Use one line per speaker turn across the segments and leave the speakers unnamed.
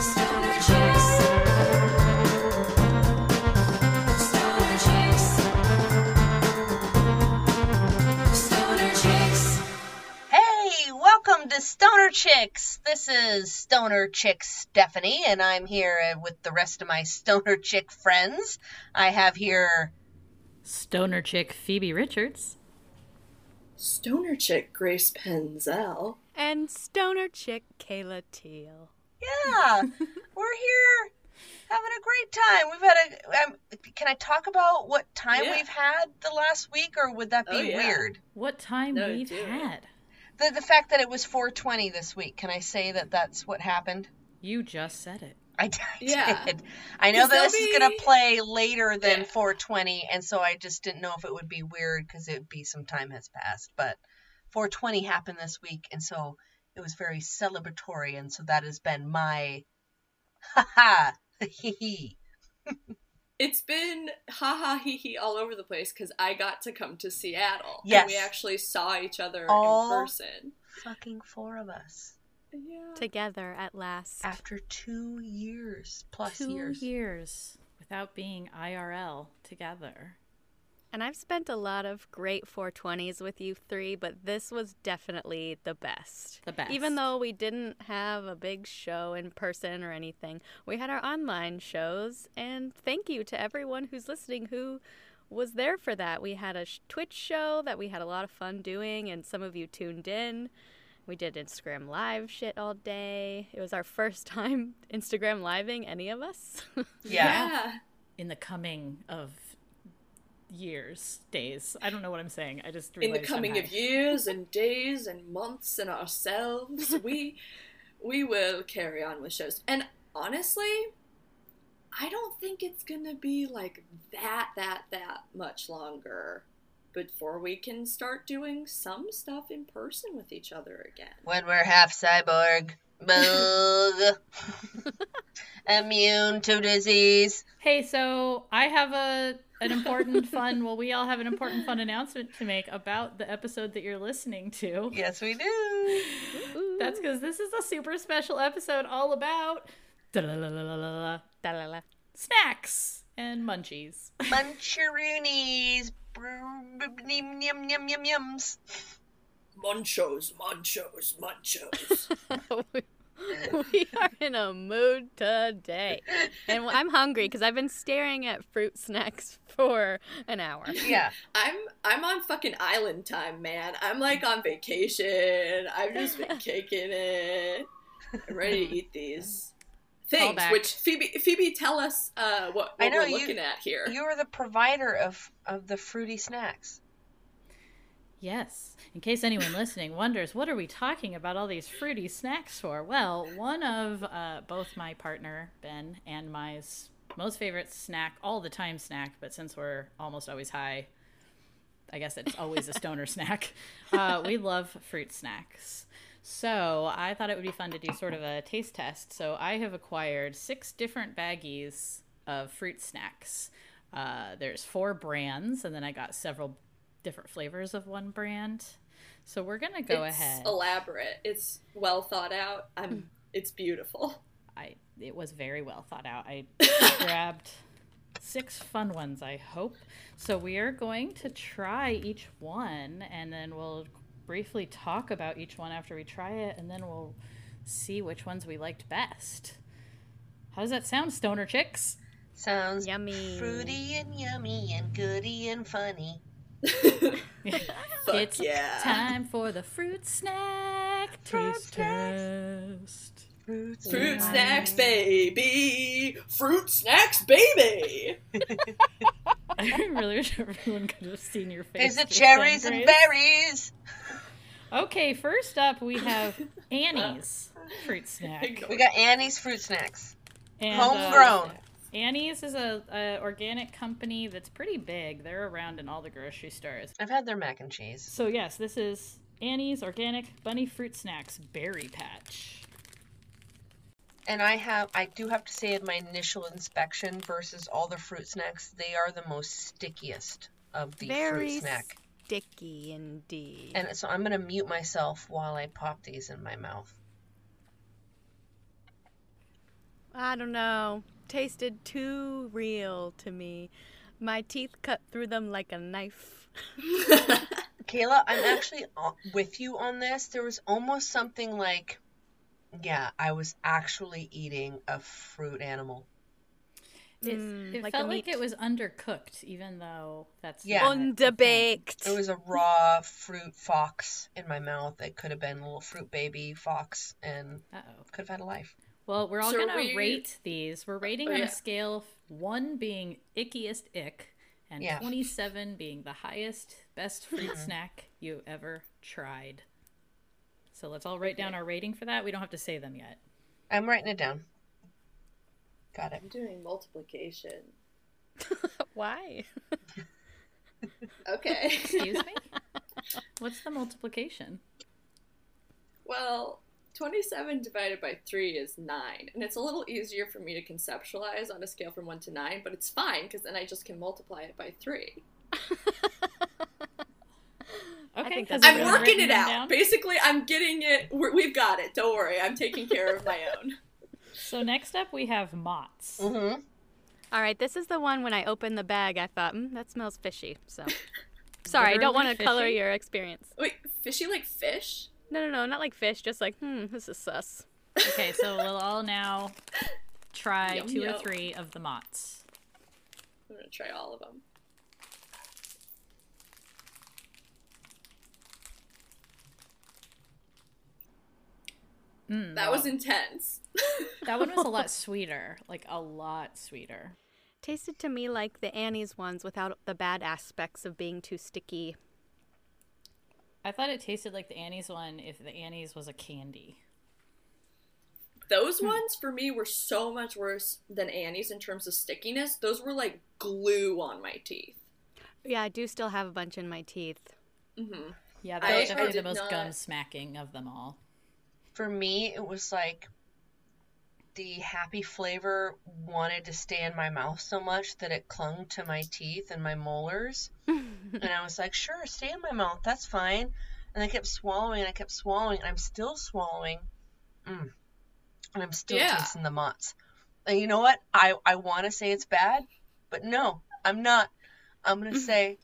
Stoner Chicks. Stoner Chicks. Stoner Chicks.
Hey, welcome to Stoner Chicks. This is Stoner Chick Stephanie, and I'm here with the rest of my Stoner Chick friends. I have here,
Stoner chick Phoebe Richards.
Stoner chick Grace Penzel.
And stoner chick Kayla Teal.
yeah, we're here having a great time. We've had a. Um, can I talk about what time
Yeah.
we've had the last week, or would that be
Oh, yeah.
weird?
What time
No,
we've
do
had?
The the fact that it was 4:20 this week. Can I say that that's what happened?
You just said it.
I
Yeah.
did. I know that this
they'll
is gonna play later than
Yeah.
420, and so I just didn't know if it would be weird because it would be some time has passed. But 420 happened this week, and so it was very celebratory, and so that has been my ha ha hee hee.
It's been ha ha hee hee all over the place because I got to come to Seattle.
Yes.
And we actually saw each other
All-
in person.
Fucking four of us
Yeah.
Together at last.
after two years plus
Two
years.
years without being IRL together.
And I've spent a lot of great 420s with you three, but this was definitely the best.
The best.
Even though we didn't have a big show in person or anything, we had our online shows. And thank you to everyone who's listening who was there for that. We had a Twitch show that we had a lot of fun doing, and some of you tuned in. We did Instagram Live shit all day. It was our first time Instagram living, any of us.
Yeah.
In the coming of years, days. I don't know what I'm saying. I just
In the coming of years and days and months and ourselves, we we will carry on with shows. And honestly, I don't think it's gonna be like that that that much longer before we can start doing some stuff in person with each other again.
When we're half cyborg, bug, immune to disease.
Hey, so I have a an important fun. Well, we all have an important fun announcement to make about the episode that you're listening to.
Yes, we do.
That's because this is a super special episode all about snacks and munchies.
Muncheroonies. Yum yum yum yum yums.
Munchos, munchos, munchos.
we are in a mood today. And I'm hungry because I've been staring at fruit snacks for an hour.
Yeah.
I'm I'm on fucking island time, man. I'm like on vacation. I've just been kicking it. I'm ready to eat these things.
back.
Which Phoebe, Phoebe, tell us uh, what, what
I know,
we're
you-
looking at here.
You are the provider of of the fruity snacks.
Yes. In case anyone listening wonders, what are we talking about all these fruity snacks for? Well, one of uh, both my partner, Ben, and my most favorite snack, all the time snack, but since we're almost always high, I guess it's always a stoner snack. Uh, we love fruit snacks. So I thought it would be fun to do sort of a taste test. So I have acquired six different baggies of fruit snacks. Uh, there's four brands, and then I got several different flavors of one brand. So we're gonna go
it's
ahead.
elaborate. It's well thought out. I'm. It's beautiful.
I it was very well thought out. I grabbed six fun ones, I hope. So we are going to try each one and then we'll briefly talk about each one after we try it and then we'll see which ones we liked best. How does that sound, stoner chicks?
Sounds
Yummy.
fruity and yummy and goody and funny.
It's
yeah.
time for the fruit snack taste test.
Fruits.
Fruit snacks, baby. Fruit snacks, baby.
I really wish everyone could have seen your face.
Is it cherries and berries?
Okay, first up we have Annie's fruit snack.
We got Annie's fruit snacks.
And, uh,
Homegrown.
Annie's is a, a organic company that's pretty big. They're around in all the grocery stores.
I've had their mac and cheese.
So yes, this is Annie's organic bunny fruit snacks berry patch.
And I have, I do have to say, in my initial inspection versus all the fruit snacks, they are the most stickiest of the
Very
fruit snack.
Sticky indeed.
And so I'm gonna mute myself while I pop these in my mouth.
I don't know. Tasted too real to me. My teeth cut through them like a knife.
Kayla, I'm actually with you on this. There was almost something like, yeah, I was actually eating a fruit animal.
It,
Mm,
it
like
felt like it was undercooked, even though that's
Yeah.
not a thing.
Underbaked.
It was a raw fruit fox in my mouth. It could have been a little fruit baby fox and
Uh-oh.
could have had a life.
Well, we're all
So
gonna
we-
rate these. We're rating
Oh,
on
yeah.
a scale of one being ickiest ick, and
Yeah.
27 being the highest, best fruit
Mm-hmm.
snack you ever tried. So let's all write down our rating for that. We don't have to say them yet.
I'm writing it down. Got it.
I'm doing multiplication.
Why?
Okay.
Excuse me? What's the multiplication?
well, 27 divided by 3 is 9. And it's a little easier for me to conceptualize on a scale from 1 to 9, but it's fine because then I just can multiply it by 3.
Okay,
think
I'm working it out.
down?
Basically, I'm getting it. We're, we've got it. Don't worry. I'm taking care of my own.
So next up we have Mott's.
Mm-hmm.
All right, this is the one when I opened the bag, I thought, mm, that smells fishy. So, sorry, I don't want to color your experience.
Wait, fishy like fish?
No, no, no, not like fish, just like, hmm, this is sus.
Okay, so we'll all now try
Yum,
two or three of the Mott's.
I'm going to try all of them.
Mm,
That was intense.
that one was a lot sweeter, like a lot sweeter.
Tasted to me like the Annie's ones without the bad aspects of being too sticky.
I thought it tasted like the Annie's one if the Annie's was a candy.
Those ones for me were so much worse than Annie's in terms of stickiness. Those were like glue on my teeth.
Yeah, I do still have a bunch in my teeth.
hmm
Yeah,
I-
that was definitely the most
not-
gum smacking of them all.
For me, it was like the happy flavor wanted to stay in my mouth so much that it clung to my teeth and my molars. and I was like, sure, stay in my mouth. That's fine. And I kept swallowing and I kept swallowing and I'm still swallowing. Mm. And I'm still
Yeah.
tasting the Mott's. And you know what? I, I want to say it's bad, but no, I'm not. I'm going to say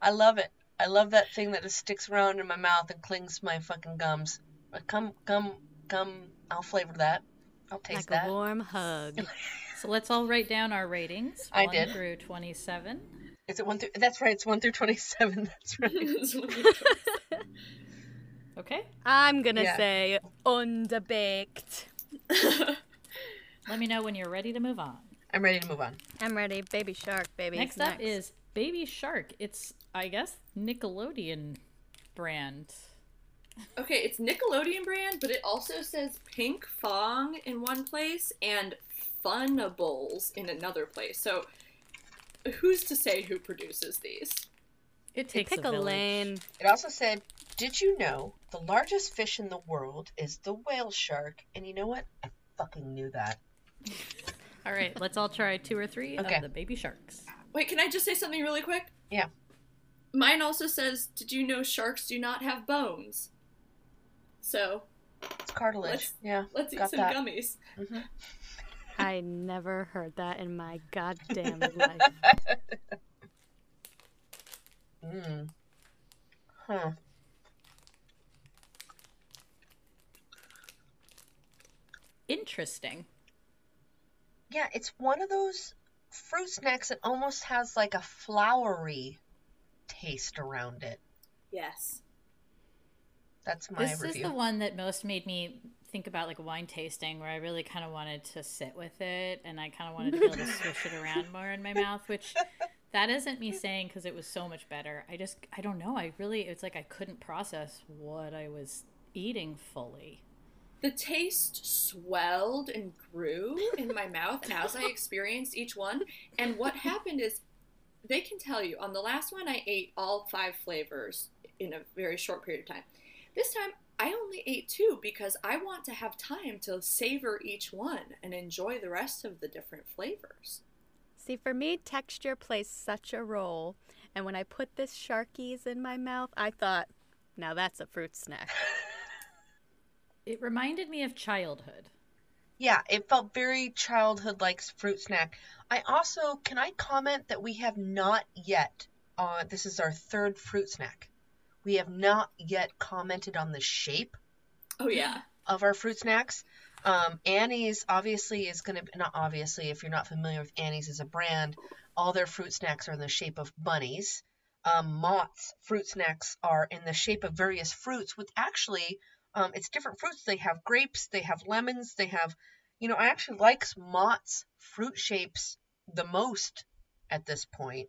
I love it. I love that thing that just sticks around in my mouth and clings to my fucking gums. But come, come, come. I'll flavor that. I'll taste
like
that.
a warm hug.
So let's all write down our ratings.
I
1
did.
through 27.
Is it one through? That's right. It's one through twenty-seven. That's right.
Okay?
I'm gonna
Yeah.
say underbaked.
Let me know when you're ready to move on.
I'm ready to move on.
I'm ready. Baby shark, baby.
Next up is Baby Shark. It's, I guess, Nickelodeon brand.
Okay, it's Nickelodeon brand, but it also says Pinkfong in one place and Funables in another place. So who's to say who produces these?
It takes a
pick a
village.
lane.
It also said, "Did you know the largest fish in the world is the whale shark?" And you know what? I fucking knew that.
All right, let's all try two or three
Okay.
of the Baby Sharks.
Wait, can I just say something really quick?
Yeah.
Mine also says, "Did you know sharks do not have bones?" So
It's cartilage.
Let's-
yeah.
let's eat some
that.
gummies.
I never heard that in my goddamn life.
Mm. Huh.
Interesting.
Yeah, it's one of those fruit snacks that almost has like a flowery taste around it.
Yes.
That's my
this
review.
is the one that most made me think about like wine tasting where I really kind of wanted to sit with it and I kind of wanted to be able to swish it around more in my mouth, which that isn't me saying because it was so much better. I just, I don't know. I really, it's like I couldn't process what I was eating fully.
The taste swelled and grew in my mouth as I experienced each one. And what happened is, they can tell you on the last one, I ate all five flavors in a very short period of time. This time, I only ate two because I want to have time to savor each one and enjoy the rest of the different flavors.
See, for me, texture plays such a role. And when I put this Sharkies in my mouth, I thought, now that's a fruit snack.
It reminded me of childhood.
Yeah, it felt very childhood like fruit snack. I also can I comment that we have not yet uh this is our third fruit snack. We have not yet commented on the shape
Oh yeah.
of our fruit snacks. Um, Annie's obviously is going to not obviously if you're not familiar with Annie's as a brand, all their fruit snacks are in the shape of bunnies. Um, Mott's fruit snacks are in the shape of various fruits with actually um, it's different fruits. They have grapes, they have lemons, they have you know I actually like Mott's fruit shapes the most at this point.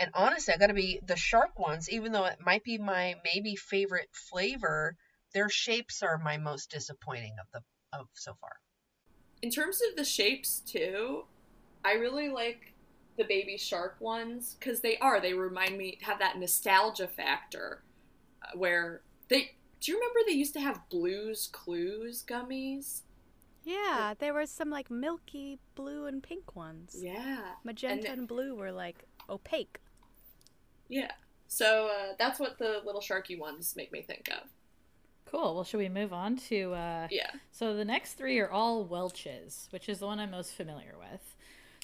And honestly, I got to be the shark ones, even though it might be my maybe favorite flavor their shapes are my most disappointing of the of so far.
In terms of the shapes too, I really like the baby shark ones because they are. They remind me have that nostalgia factor uh, where they. Do you remember they used to have Blues Clues gummies?
Yeah, there were some like milky blue and pink ones.
Yeah.
Magenta
And-
and blue were like opaque.
Yeah. So uh, that's what the little sharky ones make me think of.
Cool. Well, should we move on to uh
Yeah.
So the next three are all Welch's, which is the one I'm most familiar with.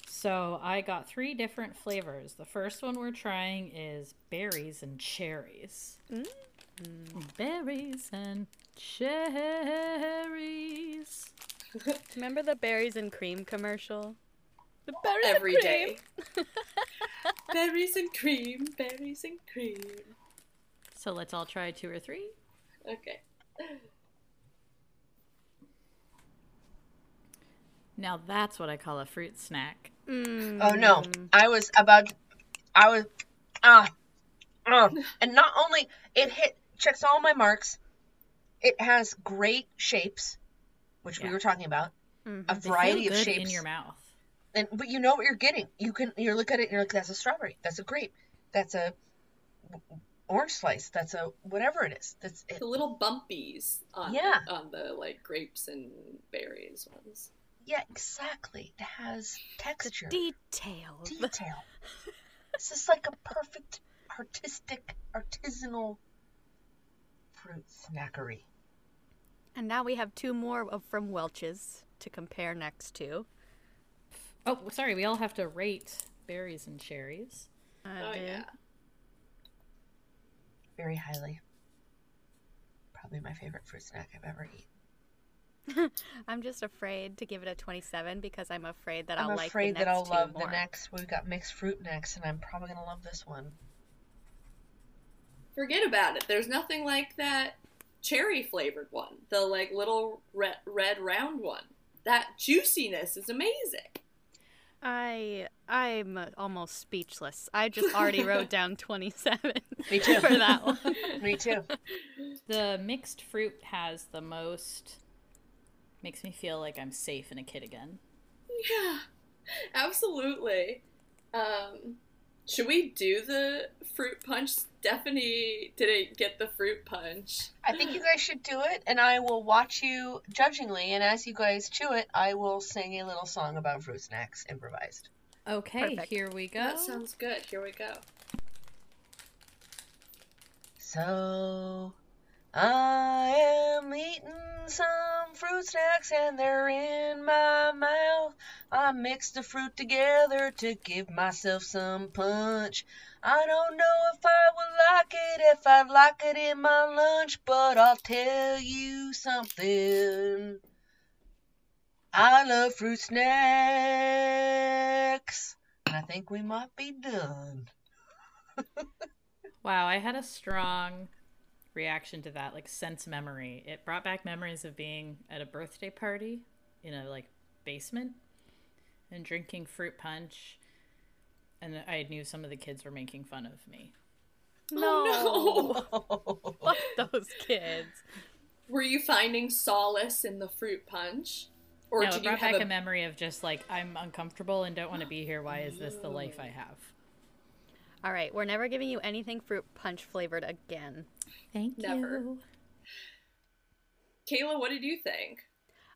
So I got three different flavors. The first one we're trying is berries and cherries. Berries and cherries.
Remember the berries and cream commercial? The berries
Every
and
day.
cream.
berries and cream, berries and cream.
So let's all try two or three.
Okay.
Now that's what I call a fruit snack.
Mm.
Oh no, I was about, I was, ah, ah, and not only it hit checks all my marks, it has great shapes, which we were talking about,
Mhm.
a
They feel
variety of
good
shapes,
in your mouth.
And but you know what you're getting. You can you look at it and you're like, that's a strawberry, that's a grape, that's a orange slice, that's a whatever it is. That's it.
The little bumpies on
Yeah.
on the like grapes and berries ones.
Yeah, exactly. It has texture,
Detail.
detail. this is like a perfect artistic, artisanal fruit snackery.
And now we have two more from Welch's to compare next to.
Oh, sorry. We all have to rate berries and cherries.
I
oh
did.
yeah.
Very highly. Probably my favorite fruit snack I've ever eaten.
I'm just afraid to give it a 27 because I'm afraid that
I'm
I'll like the
afraid
next
that I'll
two
love
more.
the next. We've got mixed fruit next, and I'm probably gonna love this one.
Forget about it. There's nothing like that cherry flavored one. The like little red, red round one. That juiciness is amazing.
I I'm uh, almost speechless. I just already wrote down 27
Me too.
for that one.
Me too.
The mixed fruit has the most. Makes me feel like I'm safe and a kid again.
Yeah, absolutely. Um, should we do the fruit punch? Stephanie didn't get the fruit punch.
I think you guys should do it, and I will watch you judgingly. And as you guys chew it, I will sing a little song about fruit snacks improvised.
Okay,
Perfect.
here we go.
That sounds good. Here we go.
So I am eating some fruit snacks and they're in my mouth. I mix the fruit together to give myself some punch. I don't know if I would like it if I'd like it in my lunch, but I'll tell you something. I love fruit snacks. I think we might be done.
Wow, I had a strong reaction to that, like sense memory. It brought back memories of being at a birthday party in a like basement and drinking fruit punch. And I knew some of the kids were making fun of me.
Oh, no.
Oh,
Fuck those kids.
Were you finding solace in the fruit punch, or
no, it
did you
brought
have
back
a,
a... memory of just like I'm uncomfortable and don't want to be here. Why is this the life I have?
All right, we're never giving you anything fruit punch flavored again.
Thank
Never.
you.
Kayla? What did you think?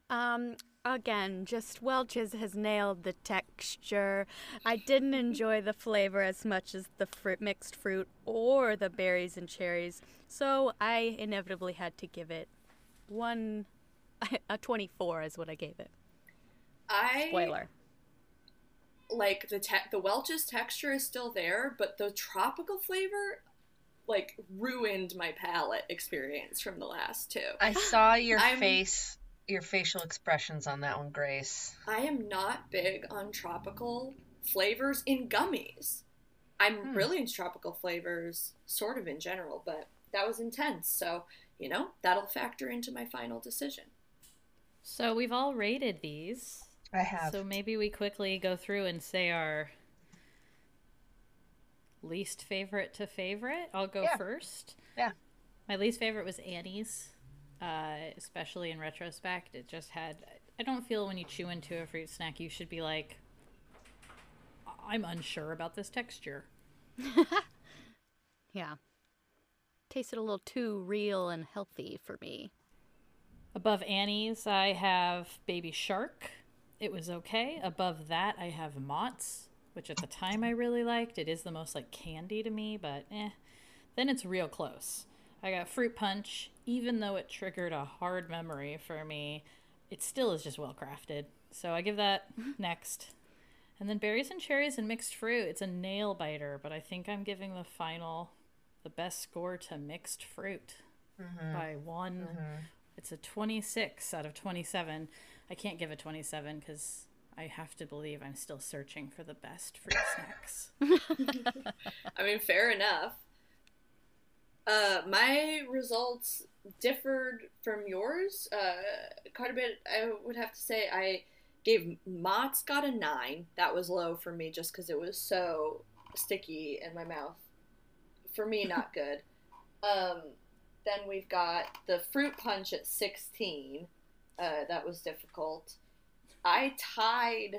Um, again, just Welch's has nailed the texture. I didn't enjoy the flavor as much as the fruit, mixed fruit or the berries and cherries, so I inevitably had to give it one. A 24 is what I gave it.
I
Spoiler.
Like the te- the Welch's texture is still there, but the tropical flavor like ruined my palate experience from the last two.
I saw your
I'm-
face, your facial expressions on that one, Grace.
I am not big on tropical flavors in gummies. I'm
Hmm.
really into tropical flavors, sort of in general, but that was intense. So, you know, that'll factor into my final decision.
So we've all rated these.
I have.
So maybe we quickly go through and say our least favorite to favorite. I'll go
Yeah.
first.
Yeah.
My least favorite was Annie's, uh, especially in retrospect. It just had. I don't feel when you chew into a fruit snack, you should be like, I'm unsure about this texture.
Yeah. Tasted a little too real and healthy for me.
Above Annie's, I have Baby Shark. It was okay. Above that, I have Mott's, which at the time I really liked. It is the most like candy to me, but eh. Then it's real close. I got Fruit Punch, even though it triggered a hard memory for me, it still is just well crafted. So I give that mm-hmm. next. And then berries and cherries and mixed fruit. It's a nail biter, but I think I'm giving the final, the best score to mixed fruit mm-hmm. by one. Mm-hmm. It's a 26 out of 27. I can't give a 27 because I have to believe I'm still searching for the best fruit snacks.
I mean, fair enough. Uh, my results differed from yours uh, quite a bit. I would have to say I gave Mott's got a nine. That was low for me just because it was so sticky in my mouth. For me, not good. Um, then we've got the fruit punch at 16. Uh, that was difficult. I tied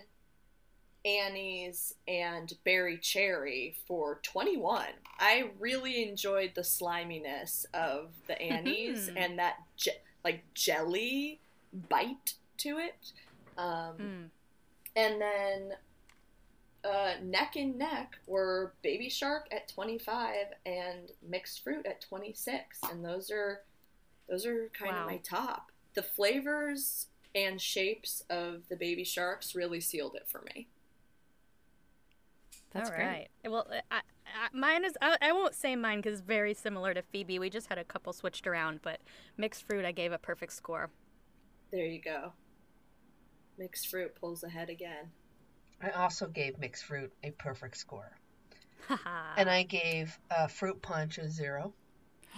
Annie's and Berry Cherry for 21. I really enjoyed the sliminess of the Annie's
Mhm.
and that je- like jelly bite to it. Um,
Mm.
and then uh, neck and neck were Baby Shark at 25 and Mixed Fruit at 26, and those are those are kind
Wow.
of my top. The flavors and shapes of the Baby Sharks really sealed it for me.
That's
All
great.
right. Well, I, I, mine is. I, I won't say mine because it's very similar to Phoebe. We just had a couple switched around, but mixed fruit, I gave a perfect score.
There you go. Mixed Fruit pulls ahead again.
I also gave mixed fruit a perfect score,
Haha.
and I gave uh, fruit punch a zero.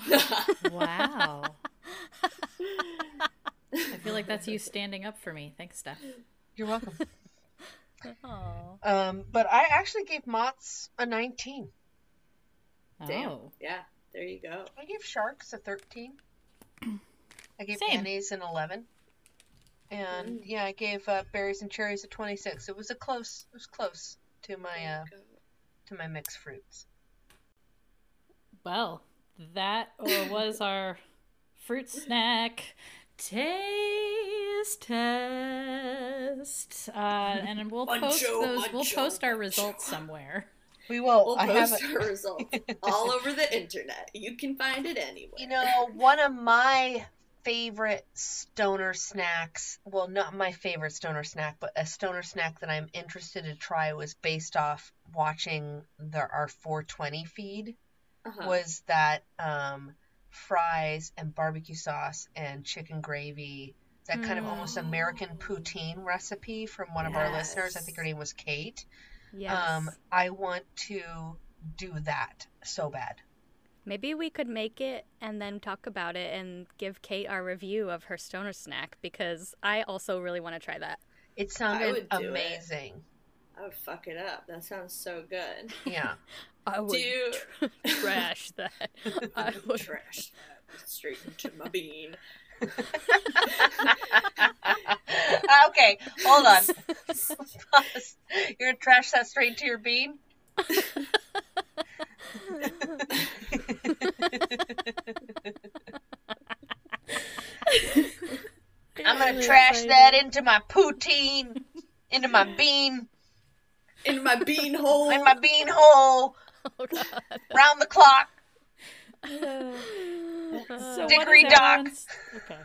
Wow. I feel like that's you standing up for me. Thanks, Steph.
You're welcome.
Aw.
um, but I actually gave Mott's a 19.
Damn.
Oh.
Yeah, there you go.
I gave Sharks a 13. I gave
Same.
Annie's an 11. And yeah, I gave uh, berries and cherries a 26. It was a close. It was close to my uh, to my mixed fruits.
Well, that was our fruit snack taste test. Uh, and we'll post
Muncho,
those. We'll
muncho,
post our
muncho.
results somewhere.
We will.
We'll
I have
post
a,
our results all over the internet. You can find it anywhere.
You know, one of my favorite stoner snacks, well, not my favorite stoner snack, but a stoner snack that I'm interested to try was based off watching the our 420 feed
uh-huh.
was that um, fries and barbecue sauce and chicken gravy. That kind of almost American poutine recipe from one of our listeners. I think her name was Kate.
Yes.
Um, I want to do that so bad.
Maybe we could make it and then talk about it and give Kate our review of her stoner snack because I also really want to try that.
It sounded
amazing. it.
Amazing.
I would fuck it up. That sounds so good.
Yeah.
I
Do you
trash that. I would
trash that straight into my bean?
okay, hold on. You're gonna trash that straight to your bean? I'm gonna trash that into my poutine, into my bean,
In my bean hole.
in my bean hole,
Oh god.
round the clock.
So what
Dickory
is Okay.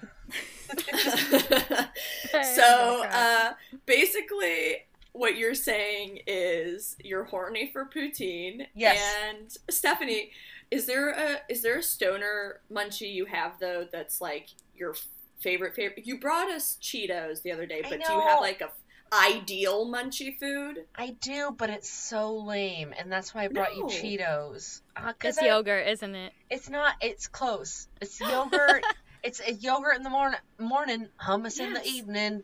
so uh, basically what you're saying is you're horny for poutine
Yes.
and stephanie is there a is there a stoner munchie you have though that's like your favorite favorite you brought us cheetos the other day but do you have like a ideal munchy food
I do, but it's so lame, and that's why I brought
No.
you Cheetos. Uh, 'cause
It's
I-
yogurt, isn't it?
It's not. It's close. It's yogurt. it's a yogurt in the morning, morning, hummus in the evening,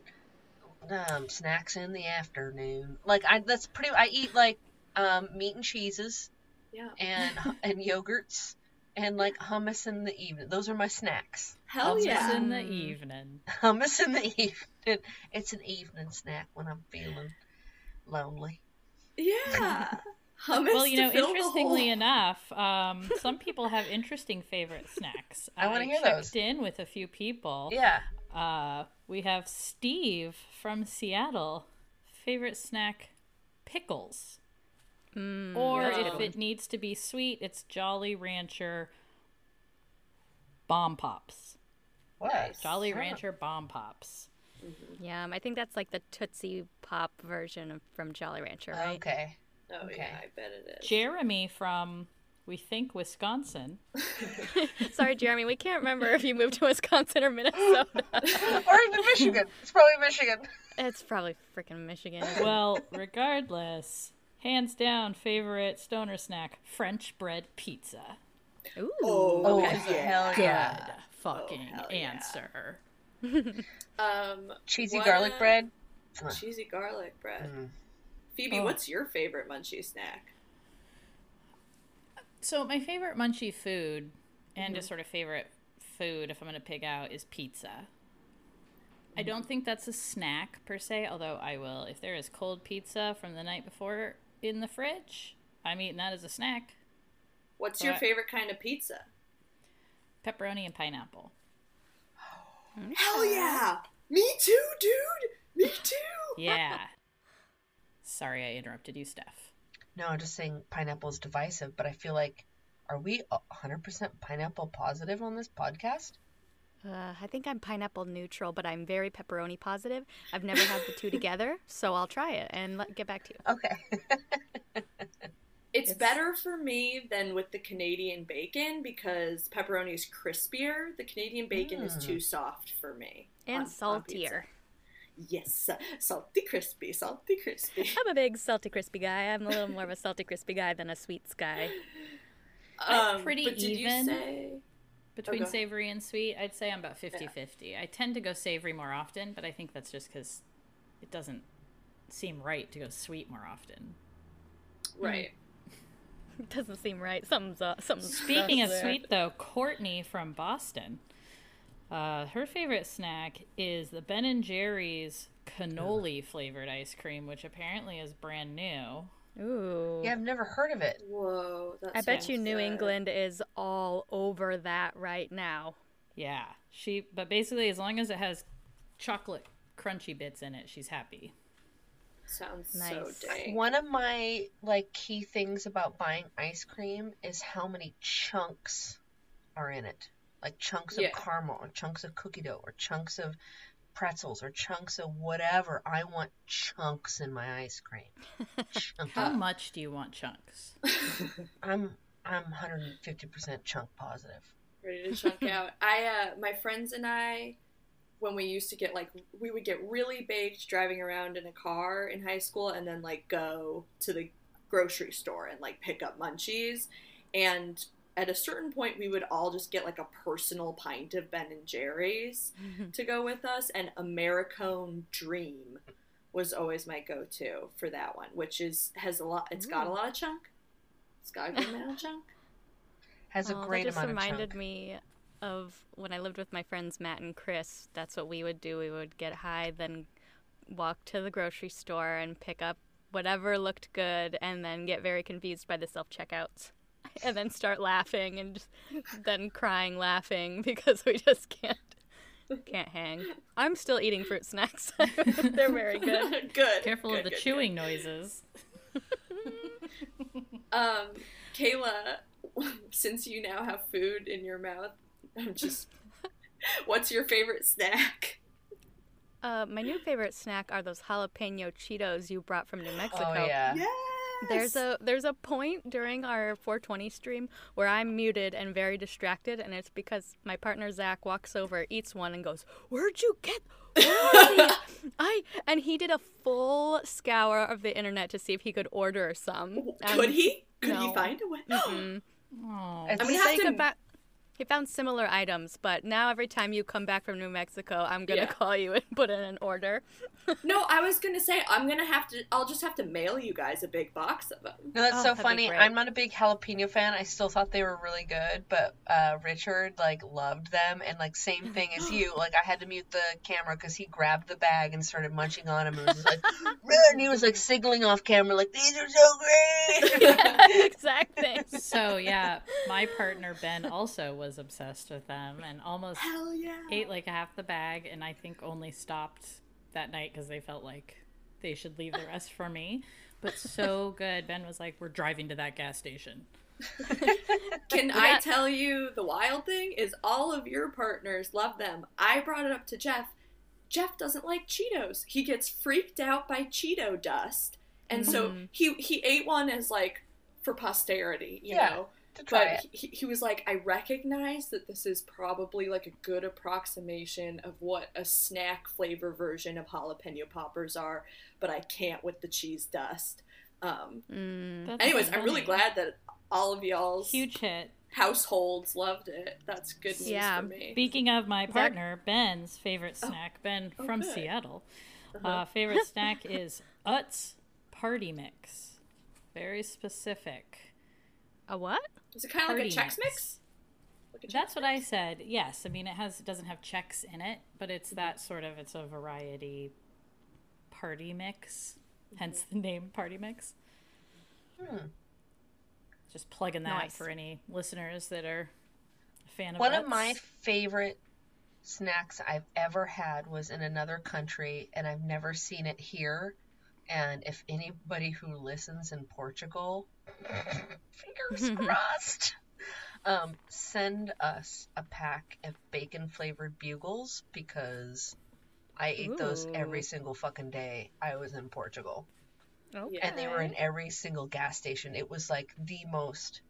um, snacks in the afternoon. Like I, that's pretty. I eat like um, meat and cheeses
yeah
and and yogurts and like hummus in the evening. Those are my snacks.
hell
Hummus
yeah
in the evening.
Hummus in the evening. It's an evening snack when I'm feeling lonely.
yeah hummus
Well, you know, interestingly enough, um, some people have interesting favorite snacks.
I wanna hear
checked
those.
in with a few people.
Yeah.
Uh, we have Steve from Seattle. Favorite snack, pickles.
Mm,
Or if it needs to be sweet, it's Jolly Rancher Bomb Pops.
What?
Nice.
Jolly Rancher Bomb Pops. Mm-hmm.
Yeah, um, I think that's like the Tootsie Pop version of, from Jolly Rancher, right?
Okay.
oh
Okay.
yeah i bet it is
Jeremy from, we think, Wisconsin.
Sorry, Jeremy, we can't remember if you moved to Wisconsin or Minnesota.
or even Michigan. It's probably Michigan.
it's probably freaking Michigan.
Well, regardless, hands down, favorite stoner snack, French bread pizza.
Ooh.
Oh,
Oh,
okay.
hell
Good
yeah.
fucking oh,
hell yeah.
answer.
um
Cheesy
what
garlic bread.
cheesy garlic bread
Mm.
phoebe
Oh.
what's your favorite munchie snack
So my favorite munchie food, and
Mm-hmm.
just sort of favorite food, if I'm going to pick out, is pizza. I don't think that's a snack per se, although I will. If there is cold pizza from the night before in the fridge, I'm eating that as a snack.
What's your favorite kind of pizza?
Pepperoni and pineapple.
Hell yeah! Me too, dude! Me too!
Yeah. Sorry, I interrupted you, Steph.
No, I'm just saying pineapple is divisive, but I feel like, are we 100% pineapple positive on this podcast?
Uh, I think I'm pineapple neutral, but I'm very pepperoni positive. I've never had the two together, so I'll try it and let, get back to you.
Okay.
It's,
It's-
better for me than with the Canadian bacon because pepperoni is crispier. The Canadian bacon is
Mm.
too soft for me.
And
on- on
saltier.
pizza. Yes, salty crispy, salty crispy.
I'm a big salty crispy guy. I'm a little more of a salty crispy guy than a sweets guy.
Pretty
Um, did
even.
you say?
Between
go ahead.
savory and sweet, I'd say I'm about 50 50. I tend to go savory more often, but I think that's just because it doesn't seem right to go sweet more often.
Right.
Doesn't seem right. Something's up. Something's
Speaking of
there.
sweet, though, Courtney from Boston, uh, her favorite snack is the Ben and Jerry's cannoli flavored ice cream, which apparently is brand new.
Ooh.
Yeah, I've never heard of it.
Whoa. That
I bet you New
good.
England is all over that right now.
Yeah, she. But basically, as long as it has chocolate crunchy bits in it, she's happy.
Sounds
Nice.
so dang.
One of my like key things about buying ice cream is how many chunks are in it. Like chunks of caramel or chunks of cookie dough or chunks of pretzels or chunks of whatever. I want chunks in my ice cream.
How much do you want chunks?
I'm I'm 150% chunk positive.
ready to chunk out. I uh my friends and I when we used to get like we would get really baked driving around in a car in high school and then like go to the grocery store and like pick up munchies. And at a certain point we would all just get like a personal pint of Ben and Jerry's to go with us and Americone Dream was always my go-to for that one which is has a lot it's got a lot of chunk it's got a good amount of chunk
Has a
Oh,
great
that just
amount of
reminded
chunk.
me of when I lived with my friends Matt and Chris. That's what we would do. We would get high, then walk to the grocery store and pick up whatever looked good, and then get very confused by the self checkouts, and then start laughing and just, then crying, laughing because we just can't Can't hang. I'm still eating fruit snacks. They're very good.
good.
Careful
good,
of the
good,
chewing noises.
Um, Kayla, since you now have food in your mouth, I'm just. What's your favorite snack?
Uh, my new favorite snack are those jalapeno Cheetos you brought from New Mexico.
Oh yeah.
Yes.
There's a there's a point during our 420 stream where I'm muted and very distracted, and it's because my partner Zach walks over, eats one, and goes, "Where'd you get?" Where are these?" I and he did a full scour of the internet to see if he could order some.
Could he? Could
no.
he find a way?
Mm.
Oh,
I'm gonna have to.
could ba- he found similar items, but now every time you come back from New Mexico, I'm gonna
Yeah.
call you and put in an order.
No, I was gonna say I'm gonna have to. I'll just have to mail you guys a big box of them.
No, that's
Oh,
so funny. I'm not a big jalapeno fan. I still thought they were really good, but uh, Richard like loved them, and like same thing as you. Like I had to mute the camera because he grabbed the bag and started munching on him, and was like, and he was like signaling off camera, like these are so great.
exact thing.
so yeah, my partner Ben also was obsessed with them and almost
Hell yeah!
ate like half the bag, and I think only stopped that night because they felt like they should leave the rest for me. But so good. Ben was like, "We're driving to that gas station."
Can
Well,
I tell you the wild thing is all of your partners love them. I brought it up to Jeff. Jeff doesn't like Cheetos. He gets freaked out by Cheeto dust, and so
Mhm.
he he ate one as like for posterity, you
Yeah.
know.
To try
But
it.
he, he was like, I recognize that this is probably like a good approximation of what a snack flavor version of jalapeno poppers are, but I can't with the cheese dust. Um,
Mm.
Anyways,
so
I'm really glad that all of y'all's
Huge hit.
households loved it. That's good news
Yeah.
for me.
Speaking of my
Zach-
partner, Ben's favorite
Oh.
snack, Ben
Oh,
from
good.
Seattle.
Uh-huh.
Uh, favorite snack is Utz Party Mix. Very specific.
A what?
Is it kind of like a
Party
Chex
mix.
Mix? Like a Chex
That's what I said. Yes, I mean it has it doesn't have checks in it, but it's
Mm-hmm.
that sort of it's a variety party mix.
Mm-hmm.
Hence the name Party Mix.
Hmm.
Just plugging that
Nice.
for any listeners that are a fan of
One of
Utz.
my favorite snacks I've ever had was in another country, and I've never seen it here. And if anybody who listens in Portugal, fingers crossed, um, send us a pack of bacon flavored bugles because I ate those every single fucking day I was in Portugal.
Okay.
And they were in every single gas station. It was like the most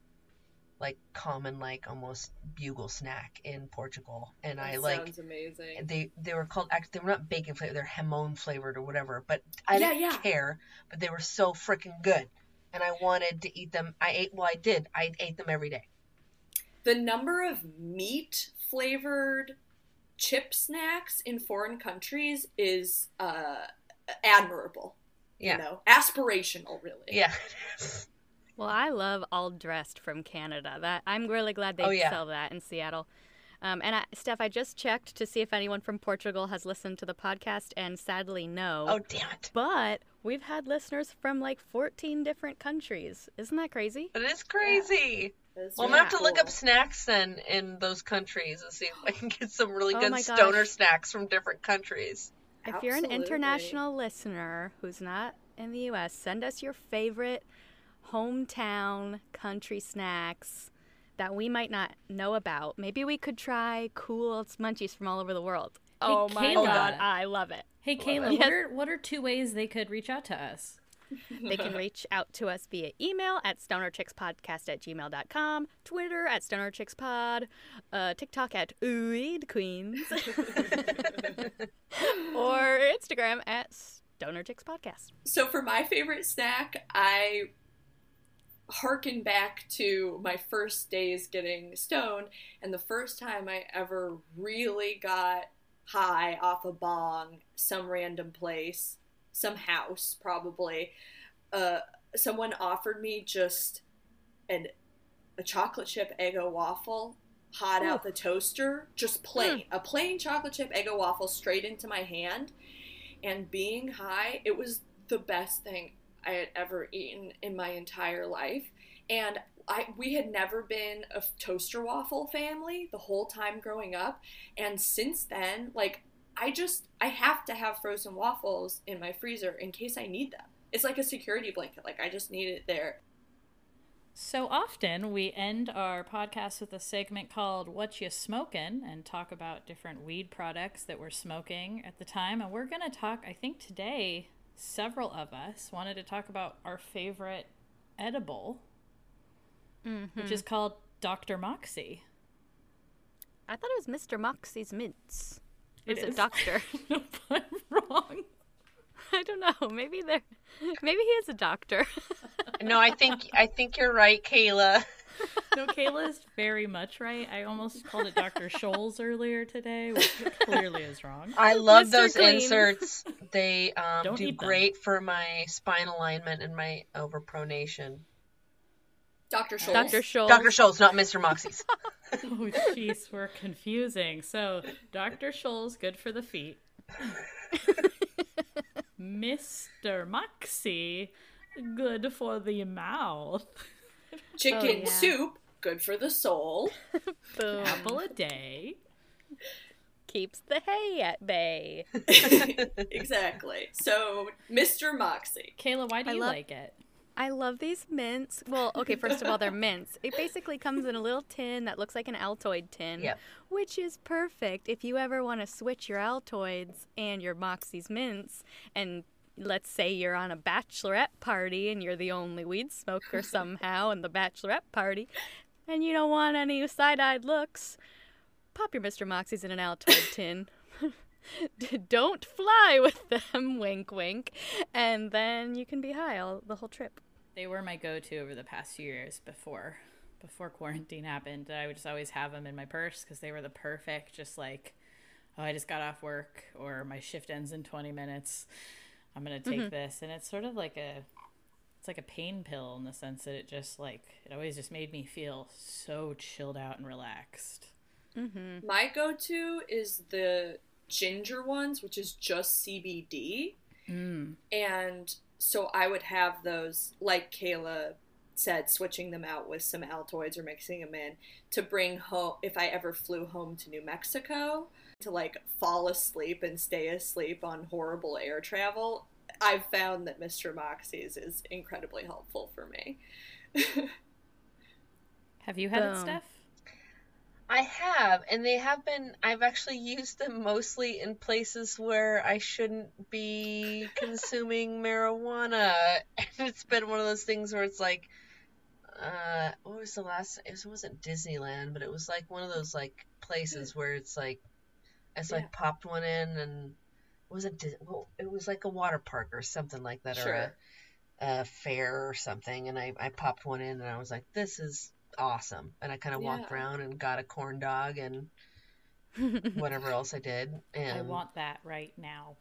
like common like almost bugle snack in Portugal. And I
That
like
sounds amazing.
they they were called actually they were not bacon flavored, they're hamon flavored or whatever. But I
Yeah,
didn't
yeah.
care. But they were so freaking good. And I wanted to eat them. I ate well I did. I ate them every day.
The number of meat flavored chip snacks in foreign countries is uh, admirable.
Yeah.
You know, aspirational, really.
Yeah.
Well, I love all dressed from Canada. That I'm really glad they
Oh, yeah.
sell that in Seattle. Um, and I, Steph, I just checked to see if anyone from Portugal has listened to the podcast, and sadly, no.
oh damn it.
But we've had listeners from like 14 different countries. Isn't that crazy?
But it's crazy.
That's
Well, I'm gonna have to look up snacks then in those countries and see if I can get some really
Oh
good
my
stoner
gosh.
snacks from different countries.
If you're an international listener who's not in the U.S., send us your favorite hometown country snacks that we might not know about. Maybe we could try cool munchies from all over the world. oh my
Kayla.
god, I love it.
Hey Kayla,
Yes.
what are what are two ways they could reach out to us?
They can reach out to us via email at stonerchickspodcast at gmail.com, Twitter at stonerchickspod, uh, TikTok at Weed Queens, or Instagram at stonerchickspodcast.
So for my favorite snack, I harken back to my first days getting stoned and the first time I ever really got high off a bong, some random place, some house probably. Uh, someone offered me just an a chocolate chip Eggo waffle hot out the toaster, just plain, a plain chocolate chip Eggo waffle straight into my hand and being high, it was the best thing I had ever eaten in my entire life. And I we had never been a toaster waffle family the whole time growing up, and since then, like I just I have to have frozen waffles in my freezer in case I need them. It's like a security blanket. Like I just need it there.
So often we end our podcast with a segment called What You Smokin' and talk about different weed products that we're smoking at the time. And we're going to talk, I think today, several of us wanted to talk about our favorite edible, which is mm-hmm. called Dr. Moxie.
I thought it was Mr. Moxie's mints. Or
It
is it
is.
doctor?
I'm wrong.
I don't know. Maybe they're maybe he is a doctor.
No, I think I think you're right, Kayla.
No, Kayla is very much right. I almost called it Dr. Scholl's earlier today, which clearly is wrong.
I love
Mr.
those
Clean.
inserts. They um,
Don't
do
eat them.
great for my spine alignment and my overpronation.
Dr. Scholl's.
Dr. Scholl.
Dr. Schultz, not Mr. Moxie's.
Oh, jeez, we're confusing. So, Dr. Scholl's good for the feet. Mr. Moxie, good for the mouth.
Oh, Chicken
Oh, yeah.
soup, good for the soul.
Boom.
Apple a day.
Keeps the hay at bay.
exactly. So, Mr. Moxie.
Kayla, why do
I
you
love-
like it?
I love these mints. Well, okay, first of all, they're mints. It basically comes in a little tin that looks like an Altoid tin,
Yep.
which is perfect if you ever want to switch your Altoids and your Moxie's mints. And let's say you're on a bachelorette party and you're the only weed smoker somehow in the bachelorette party, and you don't want any side eyed looks, pop your Mr. Moxie's in an Altoid tin. don't fly with them, wink, wink, and then you can be high all the whole trip.
They were my go-to over the past few years before before quarantine happened. I would just always have them in my purse because they were the perfect, just like, oh, I just got off work or my shift ends in 20 minutes. I'm gonna take this, and it's sort of like a, it's like a pain pill in the sense that it just like it always just made me feel so chilled out and relaxed.
My go to is the ginger ones, which is just CBD.
Mm.
And so I would have those, like Kayla said, switching them out with some Altoids or mixing them in to bring home if I ever flew home to New Mexico to like fall asleep and stay asleep on horrible air travel. I've found that Mr. Moxie's is incredibly helpful for me.
Have you had it,
Boom.
Steph?
I have, and they have been. I've actually used them mostly in places where I shouldn't be consuming marijuana. And it's been one of those things where it's like, uh, what was the last? It wasn't Disneyland, but it was like one of those like places where it's like, it's
Yeah.
like popped one in, and it wasn't. Well, it was like a water park or something like that, or a, a fair or something, and I I popped one in, and I was like, this is awesome, and I kind of walked
Yeah.
around and got a corn dog and whatever else I did. And
I want that right now.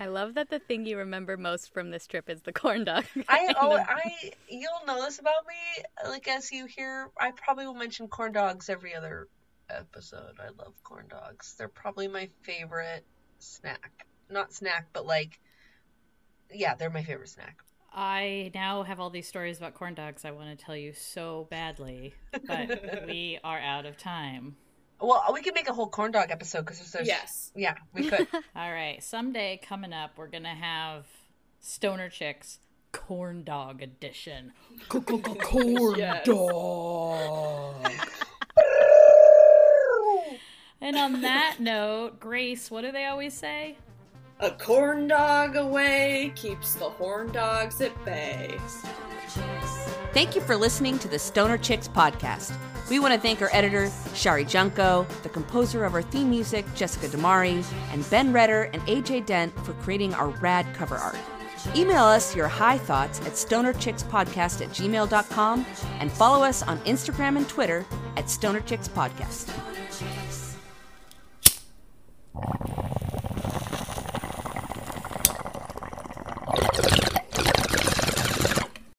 I love that the thing you remember most from this trip is the corn dog.
I oh I you'll know this about me. Like as you hear, I probably will mention corn dogs every other episode. I love corn dogs. They're probably my favorite snack. Not snack, but like yeah, they're my favorite snack.
I now have all these stories about corn dogs I want to tell you so badly, but we are out of time.
Well, we could make a whole corn dog episode because there's
yes.
yeah, we could.
All right, someday coming up, we're gonna have Stoner Chicks corn dog edition. Corn
Yes.
dog. And on that note, Grace, what do they always say?
A corn dog away keeps the horn dogs at bay.
Thank you for listening to the Stoner Chicks podcast. We want to thank our editor, Shari Junko, the composer of our theme music, Jessica Damari, and Ben Redder and AJ Dent for creating our rad cover art. Email us your high thoughts at stonerchickspodcast at gmail.com and follow us on Instagram and Twitter at
stonerchickspodcast.